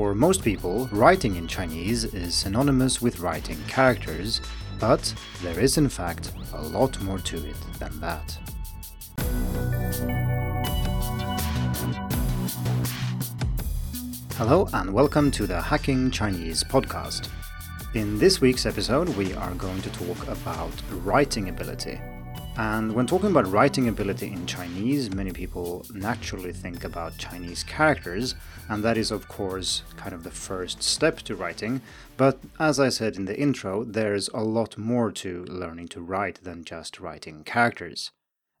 For most people, writing in Chinese is synonymous with writing characters, but there is in fact a lot more to it than that. Hello and welcome to the Hacking Chinese podcast. In this week's episode, we are going to talk about writing ability. And when talking about writing ability in Chinese, many people naturally think about Chinese characters, and that is, of course, kind of the first step to writing. But as I said in the intro, there's a lot more to learning to write than just writing characters.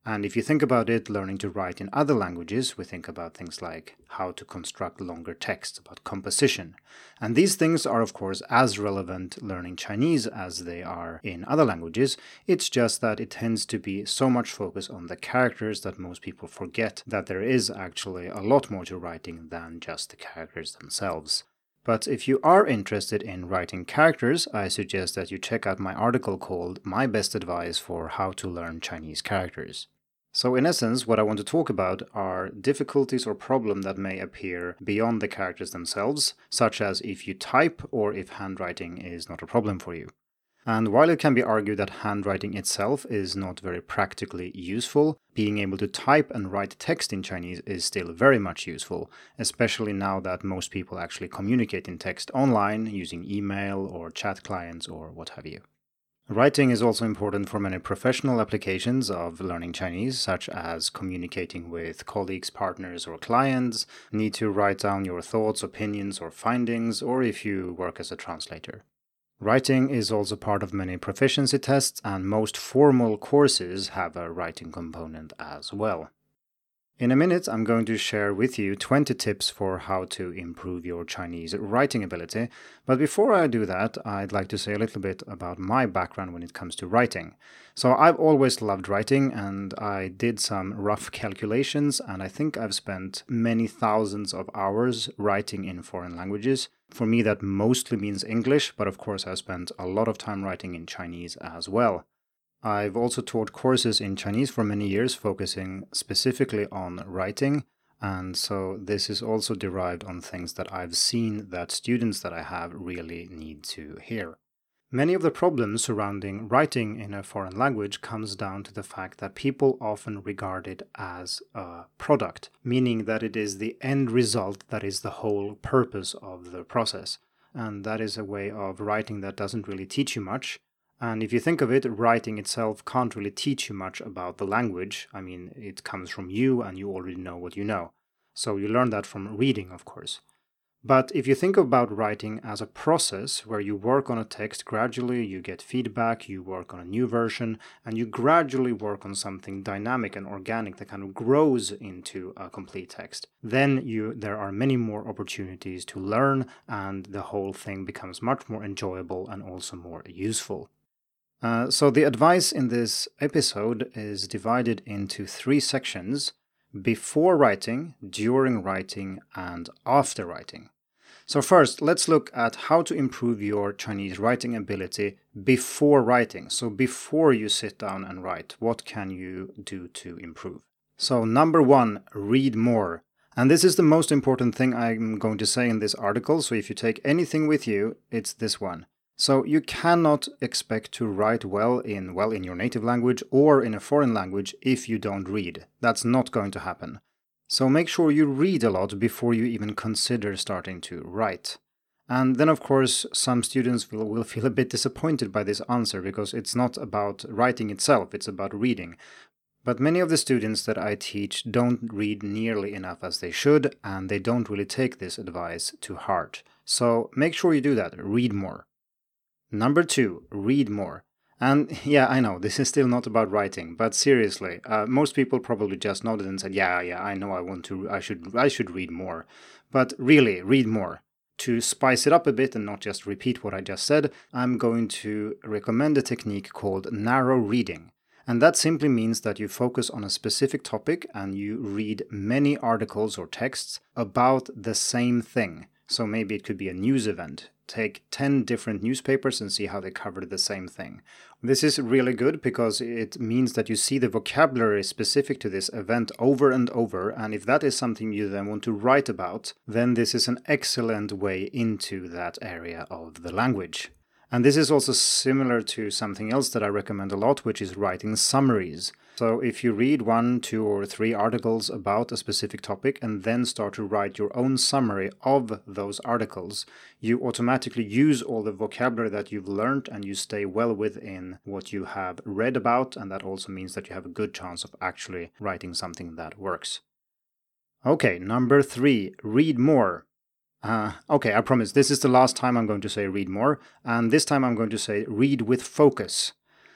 And if you think about it, learning to write in other languages, we think about things like how to construct longer texts, about composition. And these things are, of course, as relevant learning Chinese as they are in other languages. It's just that it tends to be so much focus on the characters that most people forget that there is actually a lot more to writing than just the characters themselves. But if you are interested in writing characters, I suggest that you check out my article called My Best Advice for How to Learn Chinese Characters. So, in essence, what I want to talk about are difficulties or problems that may appear beyond the characters themselves, such as if you type or if handwriting is not a problem for you. And while it can be argued that handwriting itself is not very practically useful, being able to type and write text in Chinese is still very much useful, especially now that most people actually communicate in text online using email or chat clients or what have you. Writing is also important for many professional applications of learning Chinese, such as communicating with colleagues, partners, or clients, need to write down your thoughts, opinions, or findings, or if you work as a translator. Writing is also part of many proficiency tests, and most formal courses have a writing component as well. In a minute, I'm going to share with you 20 tips for how to improve your Chinese writing ability. But before I do that, I'd like to say a little bit about my background when it comes to writing. So, I've always loved writing, and I did some rough calculations, and I think I've spent many thousands of hours writing in foreign languages. For me, that mostly means English, but of course, I spent a lot of time writing in Chinese as well. I've also taught courses in Chinese for many years, focusing specifically on writing. And so this is also derived on things that I've seen that students that I have really need to hear. Many of the problems surrounding writing in a foreign language comes down to the fact that people often regard it as a product, meaning that it is the end result that is the whole purpose of the process. And that is a way of writing that doesn't really teach you much, and if you think of it, writing itself can't really teach you much about the language. I mean, it comes from you and you already know what you know. So you learn that from reading, of course. But if you think about writing as a process where you work on a text gradually, you get feedback, you work on a new version, and you gradually work on something dynamic and organic that kind of grows into a complete text, then you there are many more opportunities to learn and the whole thing becomes much more enjoyable and also more useful. Uh, so, the advice in this episode is divided into three sections before writing, during writing, and after writing. So, first, let's look at how to improve your Chinese writing ability before writing. So, before you sit down and write, what can you do to improve? So, number one, read more. And this is the most important thing I'm going to say in this article. So, if you take anything with you, it's this one so you cannot expect to write well in well in your native language or in a foreign language if you don't read. That's not going to happen. So make sure you read a lot before you even consider starting to write. And then, of course, some students will, will feel a bit disappointed by this answer because it's not about writing itself, it's about reading. But many of the students that I teach don't read nearly enough as they should, and they don't really take this advice to heart. So make sure you do that, read more. Number two, read more. And yeah, I know this is still not about writing, but seriously, uh, most people probably just nodded and said, "Yeah, yeah, I know. I want to. I should. I should read more." But really, read more. To spice it up a bit and not just repeat what I just said, I'm going to recommend a technique called narrow reading. And that simply means that you focus on a specific topic and you read many articles or texts about the same thing. So maybe it could be a news event. Take 10 different newspapers and see how they covered the same thing. This is really good because it means that you see the vocabulary specific to this event over and over. And if that is something you then want to write about, then this is an excellent way into that area of the language. And this is also similar to something else that I recommend a lot, which is writing summaries. So if you read one, two, or three articles about a specific topic and then start to write your own summary of those articles, you automatically use all the vocabulary that you've learned and you stay well within what you have read about. And that also means that you have a good chance of actually writing something that works. Okay, number three, read more. Uh, okay, I promise this is the last time I'm going to say read more, and this time I'm going to say read with focus.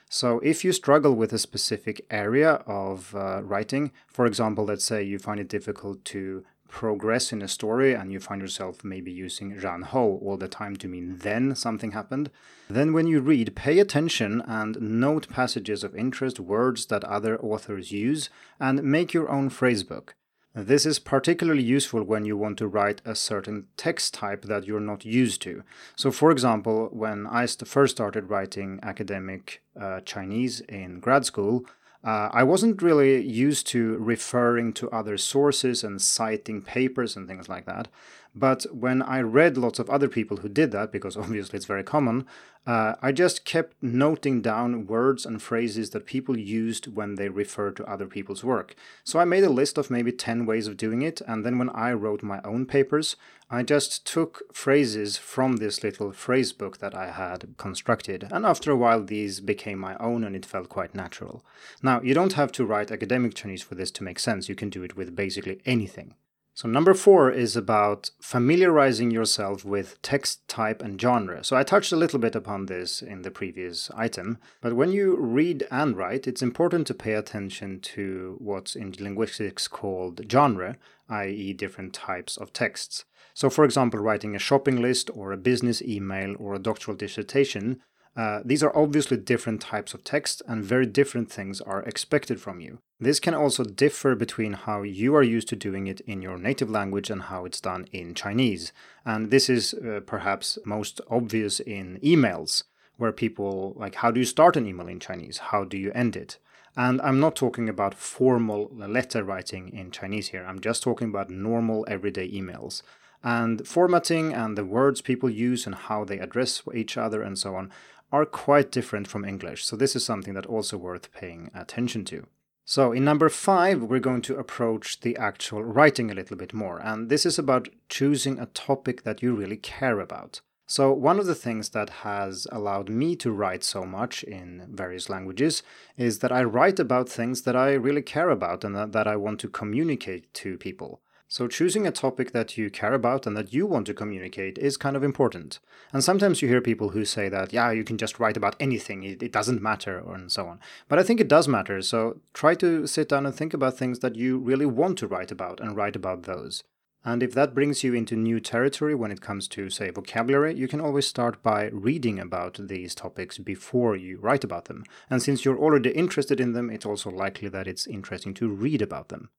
So, if you struggle with a specific area of uh, writing, for example, let's say you find it difficult to progress in a story and you find yourself maybe using ranhou all the time to mean then something happened, then when you read, pay attention and note passages of interest, words that other authors use, and make your own phrasebook. This is particularly useful when you want to write a certain text type that you're not used to. So, for example, when I first started writing academic uh, Chinese in grad school, uh, I wasn't really used to referring to other sources and citing papers and things like that. But when I read lots of other people who did that, because obviously it's very common, uh, I just kept noting down words and phrases that people used when they referred to other people's work. So I made a list of maybe 10 ways of doing it, and then when I wrote my own papers, I just took phrases from this little phrase book that I had constructed, and after a while these became my own and it felt quite natural. Now, you don't have to write academic Chinese for this to make sense, you can do it with basically anything. So, number four is about familiarizing yourself with text type and genre. So, I touched a little bit upon this in the previous item, but when you read and write, it's important to pay attention to what's in linguistics called genre, i.e., different types of texts. So, for example, writing a shopping list or a business email or a doctoral dissertation uh, these are obviously different types of text, and very different things are expected from you. This can also differ between how you are used to doing it in your native language and how it's done in Chinese. And this is uh, perhaps most obvious in emails, where people like, how do you start an email in Chinese? How do you end it? And I'm not talking about formal letter writing in Chinese here, I'm just talking about normal everyday emails. And formatting and the words people use and how they address each other and so on are quite different from English, so this is something that also worth paying attention to. So, in number five, we're going to approach the actual writing a little bit more, and this is about choosing a topic that you really care about. So, one of the things that has allowed me to write so much in various languages is that I write about things that I really care about and that I want to communicate to people. So, choosing a topic that you care about and that you want to communicate is kind of important. And sometimes you hear people who say that, yeah, you can just write about anything, it, doesn't matter, and so on. But I think it does matter. So, try to sit down and think about things that you really want to write about and write about those. And if that brings you into new territory when it comes to, say, vocabulary, you can always start by reading about these topics before you write about them. And since you're already interested in them, it's also likely that it's interesting to read about them.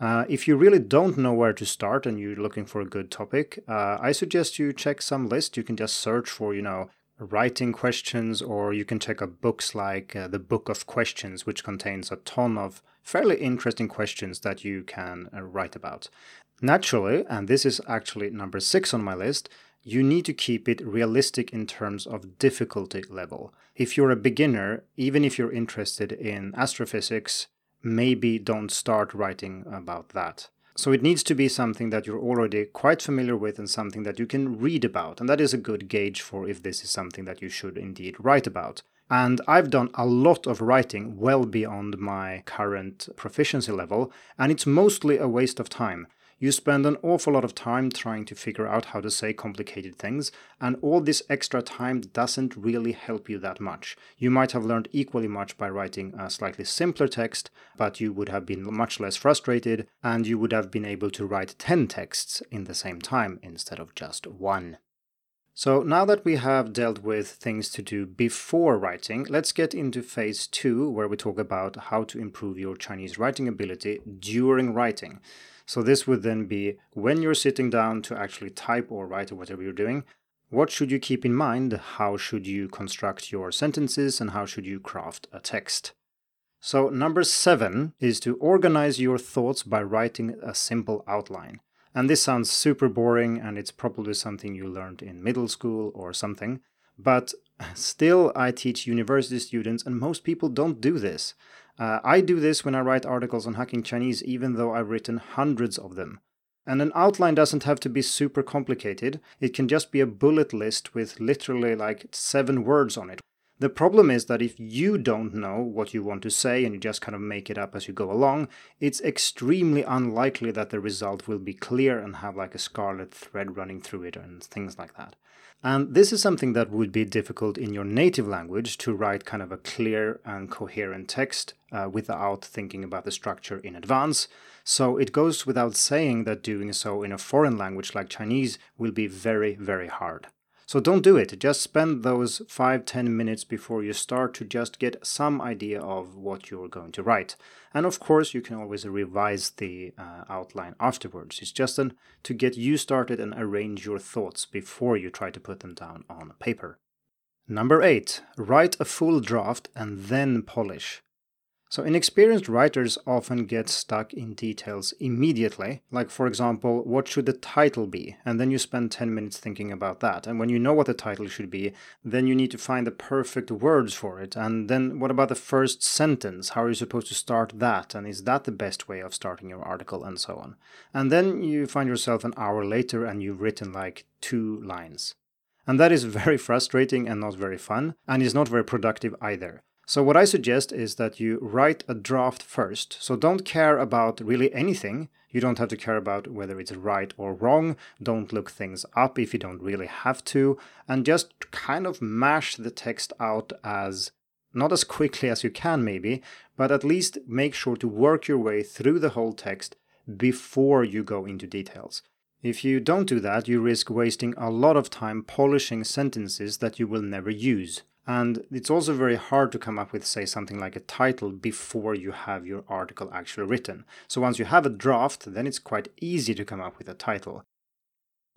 Uh, if you really don't know where to start and you're looking for a good topic, uh, I suggest you check some list. You can just search for, you know, writing questions, or you can check out books like uh, the Book of Questions, which contains a ton of fairly interesting questions that you can uh, write about. Naturally, and this is actually number six on my list, you need to keep it realistic in terms of difficulty level. If you're a beginner, even if you're interested in astrophysics, maybe don't start writing about that. So it needs to be something that you're already quite familiar with and something that you can read about. And that is a good gauge for if this is something that you should indeed write about. And I've done a lot of writing well beyond my current proficiency level, and it's mostly a waste of time. You spend an awful lot of time trying to figure out how to say complicated things, and all this extra time doesn't really help you that much. You might have learned equally much by writing a slightly simpler text, but you would have been much less frustrated, and you would have been able to write 10 texts in the same time instead of just one. So now that we have dealt with things to do before writing, let's get into phase two, where we talk about how to improve your Chinese writing ability during writing. So this would then be when you're sitting down to actually type or write or whatever you're doing, what should you keep in mind? How should you construct your sentences and how should you craft a text? So, number seven is to organize your thoughts by writing a simple outline. And this sounds super boring and it's probably something you learned in middle school or something. But still, I teach university students and most people don't do this. Uh, I do this when I write articles on hacking Chinese, even though I've written hundreds of them. And an outline doesn't have to be super complicated, it can just be a bullet list with literally like seven words on it. The problem is that if you don't know what you want to say and you just kind of make it up as you go along, it's extremely unlikely that the result will be clear and have like a scarlet thread running through it and things like that. And this is something that would be difficult in your native language to write kind of a clear and coherent text uh, without thinking about the structure in advance. So it goes without saying that doing so in a foreign language like Chinese will be very, very hard. So don't do it. Just spend those 5 10 minutes before you start to just get some idea of what you're going to write. And of course, you can always revise the uh, outline afterwards. It's just an, to get you started and arrange your thoughts before you try to put them down on paper. Number 8. Write a full draft and then polish. So, inexperienced writers often get stuck in details immediately. Like, for example, what should the title be? And then you spend 10 minutes thinking about that. And when you know what the title should be, then you need to find the perfect words for it. And then what about the first sentence? How are you supposed to start that? And is that the best way of starting your article? And so on. And then you find yourself an hour later and you've written like two lines. And that is very frustrating and not very fun, and is not very productive either. So, what I suggest is that you write a draft first. So, don't care about really anything. You don't have to care about whether it's right or wrong. Don't look things up if you don't really have to. And just kind of mash the text out as not as quickly as you can, maybe, but at least make sure to work your way through the whole text before you go into details. If you don't do that, you risk wasting a lot of time polishing sentences that you will never use. And it's also very hard to come up with, say, something like a title before you have your article actually written. So once you have a draft, then it's quite easy to come up with a title.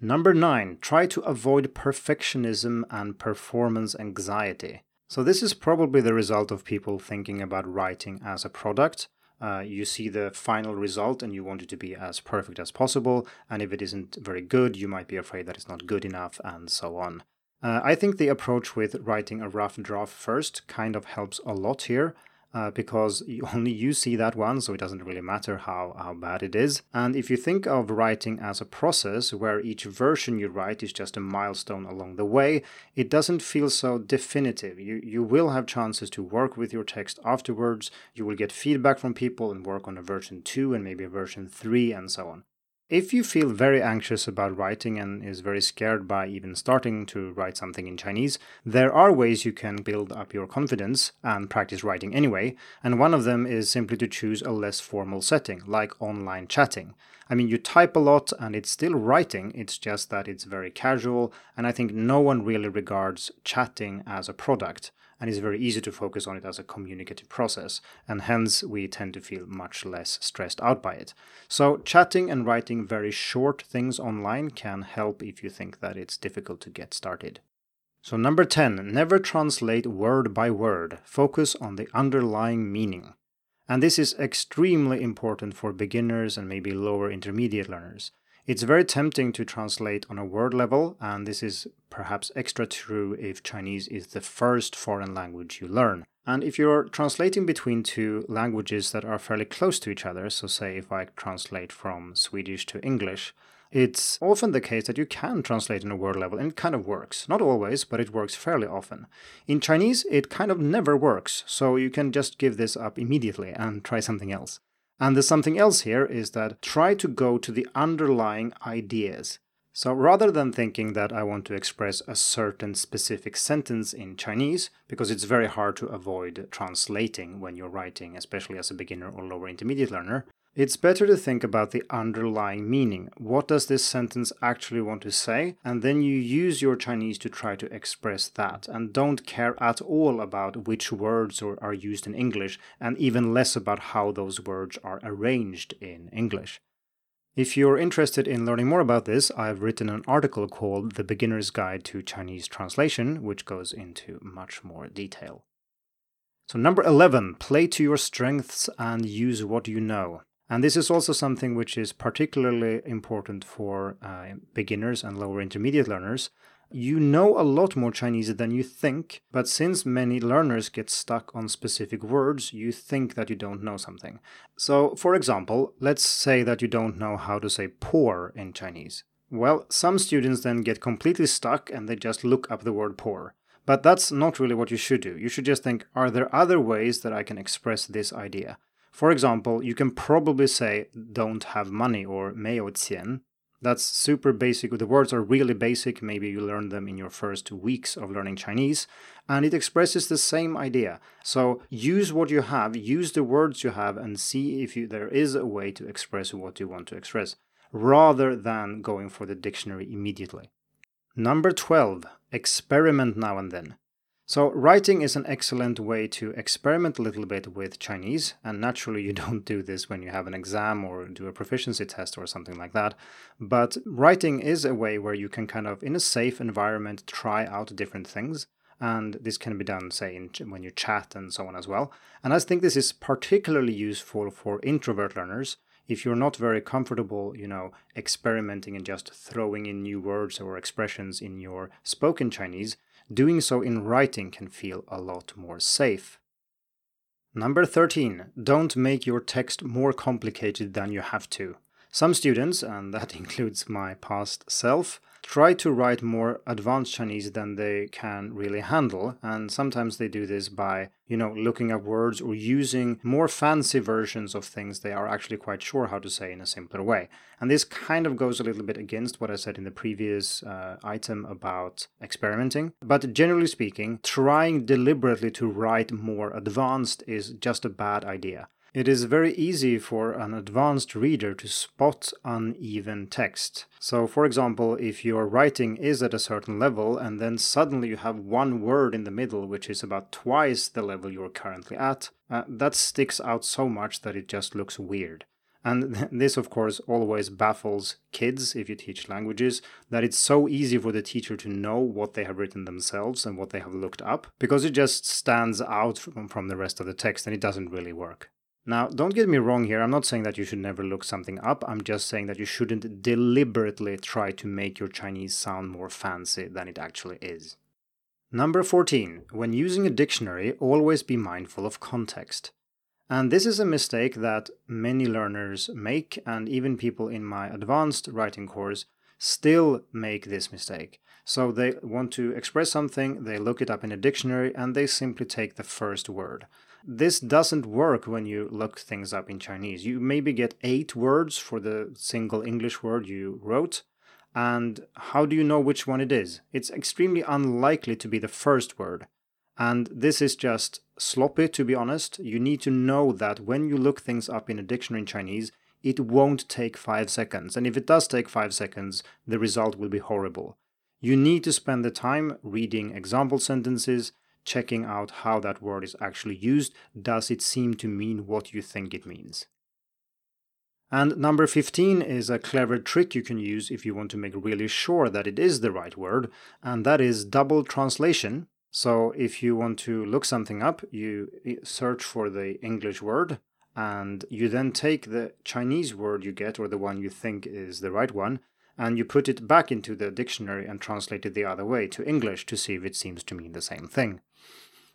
Number nine, try to avoid perfectionism and performance anxiety. So, this is probably the result of people thinking about writing as a product. Uh, you see the final result and you want it to be as perfect as possible. And if it isn't very good, you might be afraid that it's not good enough, and so on. Uh, I think the approach with writing a rough draft first kind of helps a lot here. Uh, because you, only you see that one, so it doesn't really matter how, how bad it is. And if you think of writing as a process where each version you write is just a milestone along the way, it doesn't feel so definitive. You, you will have chances to work with your text afterwards, you will get feedback from people and work on a version 2 and maybe a version 3 and so on. If you feel very anxious about writing and is very scared by even starting to write something in Chinese, there are ways you can build up your confidence and practice writing anyway, and one of them is simply to choose a less formal setting, like online chatting. I mean, you type a lot and it's still writing, it's just that it's very casual, and I think no one really regards chatting as a product and it's very easy to focus on it as a communicative process, and hence we tend to feel much less stressed out by it. So, chatting and writing very short things online can help if you think that it's difficult to get started. So, number 10, never translate word by word, focus on the underlying meaning. And this is extremely important for beginners and maybe lower intermediate learners. It's very tempting to translate on a word level, and this is perhaps extra true if Chinese is the first foreign language you learn. And if you're translating between two languages that are fairly close to each other, so say if I translate from Swedish to English, it's often the case that you can translate on a word level and it kind of works. Not always, but it works fairly often. In Chinese, it kind of never works, so you can just give this up immediately and try something else. And the something else here is that try to go to the underlying ideas. So rather than thinking that I want to express a certain specific sentence in Chinese, because it's very hard to avoid translating when you're writing, especially as a beginner or lower intermediate learner, it's better to think about the underlying meaning. What does this sentence actually want to say? And then you use your Chinese to try to express that. And don't care at all about which words are used in English, and even less about how those words are arranged in English. If you're interested in learning more about this, I've written an article called The Beginner's Guide to Chinese Translation, which goes into much more detail. So, number 11, play to your strengths and use what you know. And this is also something which is particularly important for uh, beginners and lower intermediate learners you know a lot more Chinese than you think, but since many learners get stuck on specific words, you think that you don't know something. So, for example, let's say that you don't know how to say poor in Chinese. Well, some students then get completely stuck and they just look up the word poor. But that's not really what you should do. You should just think are there other ways that I can express this idea? For example, you can probably say don't have money or 没有钱 that's super basic. The words are really basic. Maybe you learn them in your first weeks of learning Chinese, and it expresses the same idea. So use what you have, use the words you have, and see if you, there is a way to express what you want to express, rather than going for the dictionary immediately. Number 12. Experiment now and then. So, writing is an excellent way to experiment a little bit with Chinese, and naturally, you don't do this when you have an exam or do a proficiency test or something like that. But writing is a way where you can kind of, in a safe environment, try out different things. And this can be done, say, in, when you chat and so on as well. And I think this is particularly useful for introvert learners. If you're not very comfortable, you know, experimenting and just throwing in new words or expressions in your spoken Chinese, doing so in writing can feel a lot more safe. Number 13. Don't make your text more complicated than you have to. Some students, and that includes my past self, try to write more advanced Chinese than they can really handle. And sometimes they do this by, you know, looking up words or using more fancy versions of things they are actually quite sure how to say in a simpler way. And this kind of goes a little bit against what I said in the previous uh, item about experimenting. But generally speaking, trying deliberately to write more advanced is just a bad idea. It is very easy for an advanced reader to spot uneven text. So, for example, if your writing is at a certain level and then suddenly you have one word in the middle which is about twice the level you're currently at, uh, that sticks out so much that it just looks weird. And this, of course, always baffles kids if you teach languages that it's so easy for the teacher to know what they have written themselves and what they have looked up because it just stands out from the rest of the text and it doesn't really work. Now, don't get me wrong here, I'm not saying that you should never look something up, I'm just saying that you shouldn't deliberately try to make your Chinese sound more fancy than it actually is. Number 14. When using a dictionary, always be mindful of context. And this is a mistake that many learners make, and even people in my advanced writing course still make this mistake. So they want to express something, they look it up in a dictionary, and they simply take the first word. This doesn't work when you look things up in Chinese. You maybe get eight words for the single English word you wrote, and how do you know which one it is? It's extremely unlikely to be the first word. And this is just sloppy, to be honest. You need to know that when you look things up in a dictionary in Chinese, it won't take five seconds. And if it does take five seconds, the result will be horrible. You need to spend the time reading example sentences, checking out how that word is actually used. Does it seem to mean what you think it means? And number 15 is a clever trick you can use if you want to make really sure that it is the right word, and that is double translation. So if you want to look something up, you search for the English word, and you then take the Chinese word you get, or the one you think is the right one, and you put it back into the dictionary and translate it the other way to English to see if it seems to mean the same thing.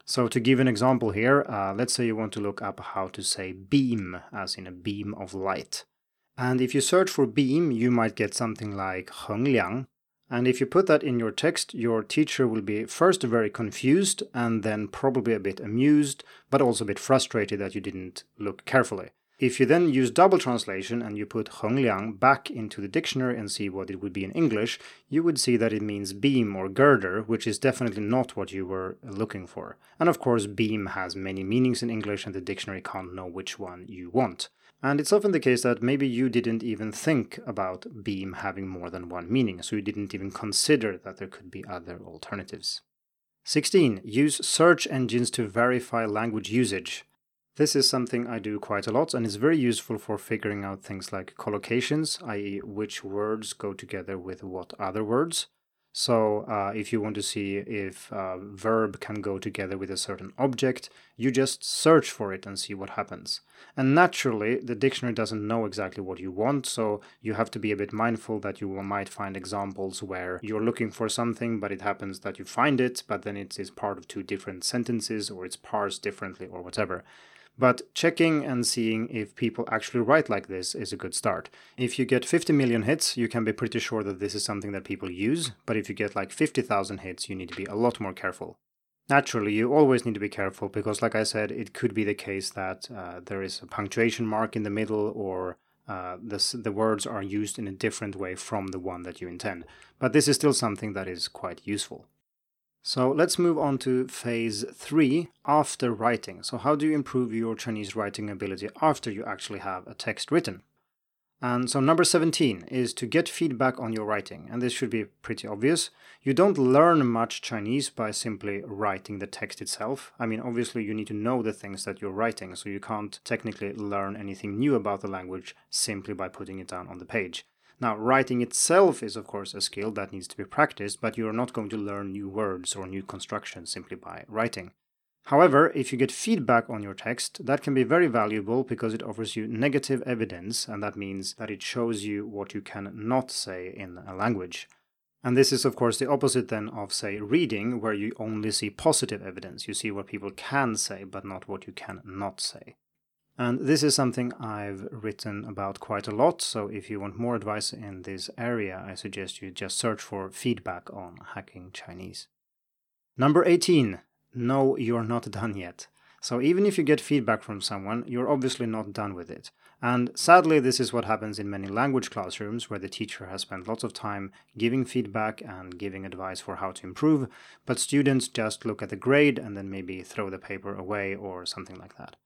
So to give an example here, uh, let's say you want to look up how to say beam, as in a beam of light. And if you search for beam, you might get something like 横梁. And if you put that in your text, your teacher will be first very confused and then probably a bit amused, but also a bit frustrated that you didn't look carefully. If you then use double translation and you put 横梁 back into the dictionary and see what it would be in English, you would see that it means beam or girder, which is definitely not what you were looking for. And of course, beam has many meanings in English and the dictionary can't know which one you want. And it's often the case that maybe you didn't even think about beam having more than one meaning, so you didn't even consider that there could be other alternatives. 16. Use search engines to verify language usage. This is something I do quite a lot and is very useful for figuring out things like collocations, i.e., which words go together with what other words. So, uh, if you want to see if a verb can go together with a certain object, you just search for it and see what happens. And naturally, the dictionary doesn't know exactly what you want, so you have to be a bit mindful that you might find examples where you're looking for something, but it happens that you find it, but then it is part of two different sentences, or it's parsed differently, or whatever. But checking and seeing if people actually write like this is a good start. If you get 50 million hits, you can be pretty sure that this is something that people use, but if you get like 50,000 hits, you need to be a lot more careful. Naturally, you always need to be careful because, like I said, it could be the case that uh, there is a punctuation mark in the middle or uh, this, the words are used in a different way from the one that you intend. But this is still something that is quite useful. So let's move on to phase three after writing. So, how do you improve your Chinese writing ability after you actually have a text written? And so, number 17 is to get feedback on your writing. And this should be pretty obvious. You don't learn much Chinese by simply writing the text itself. I mean, obviously, you need to know the things that you're writing, so you can't technically learn anything new about the language simply by putting it down on the page. Now, writing itself is, of course, a skill that needs to be practiced, but you're not going to learn new words or new constructions simply by writing. However, if you get feedback on your text, that can be very valuable because it offers you negative evidence, and that means that it shows you what you can not say in a language. And this is, of course, the opposite then of, say, reading, where you only see positive evidence. You see what people can say, but not what you can not say. And this is something I've written about quite a lot, so if you want more advice in this area, I suggest you just search for feedback on hacking Chinese. Number 18 No, you're not done yet. So even if you get feedback from someone, you're obviously not done with it. And sadly, this is what happens in many language classrooms where the teacher has spent lots of time giving feedback and giving advice for how to improve, but students just look at the grade and then maybe throw the paper away or something like that.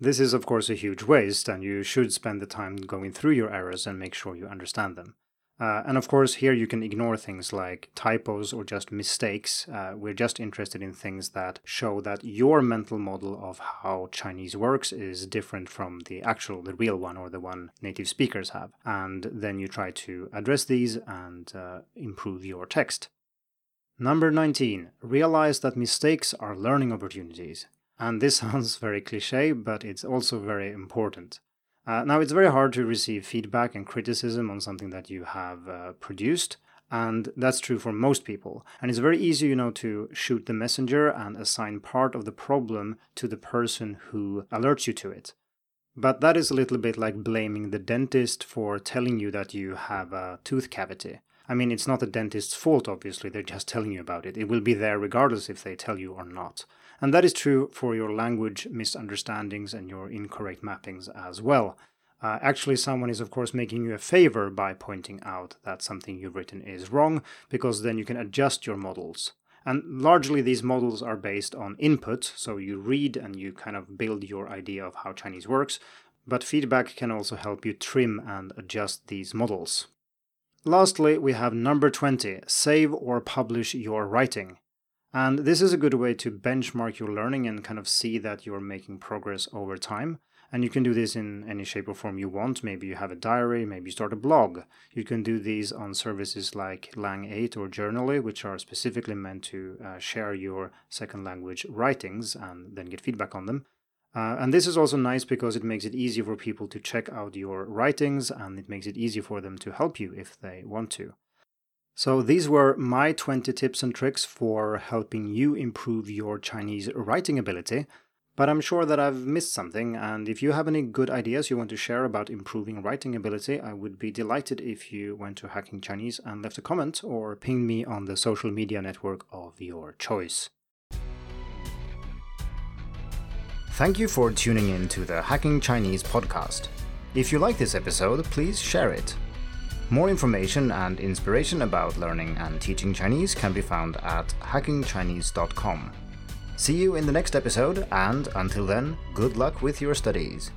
This is, of course, a huge waste, and you should spend the time going through your errors and make sure you understand them. Uh, and of course, here you can ignore things like typos or just mistakes. Uh, we're just interested in things that show that your mental model of how Chinese works is different from the actual, the real one, or the one native speakers have. And then you try to address these and uh, improve your text. Number 19. Realize that mistakes are learning opportunities. And this sounds very cliche, but it's also very important. Uh, now, it's very hard to receive feedback and criticism on something that you have uh, produced, and that's true for most people. And it's very easy, you know, to shoot the messenger and assign part of the problem to the person who alerts you to it. But that is a little bit like blaming the dentist for telling you that you have a tooth cavity. I mean, it's not the dentist's fault, obviously, they're just telling you about it. It will be there regardless if they tell you or not. And that is true for your language misunderstandings and your incorrect mappings as well. Uh, actually, someone is, of course, making you a favor by pointing out that something you've written is wrong, because then you can adjust your models. And largely, these models are based on input, so you read and you kind of build your idea of how Chinese works, but feedback can also help you trim and adjust these models. Lastly, we have number 20 save or publish your writing. And this is a good way to benchmark your learning and kind of see that you're making progress over time. And you can do this in any shape or form you want. Maybe you have a diary, maybe you start a blog. You can do these on services like Lang-8 or Journaly, which are specifically meant to uh, share your second language writings and then get feedback on them. Uh, and this is also nice because it makes it easy for people to check out your writings and it makes it easy for them to help you if they want to. So, these were my 20 tips and tricks for helping you improve your Chinese writing ability. But I'm sure that I've missed something, and if you have any good ideas you want to share about improving writing ability, I would be delighted if you went to Hacking Chinese and left a comment or pinged me on the social media network of your choice. Thank you for tuning in to the Hacking Chinese podcast. If you like this episode, please share it. More information and inspiration about learning and teaching Chinese can be found at hackingchinese.com. See you in the next episode, and until then, good luck with your studies.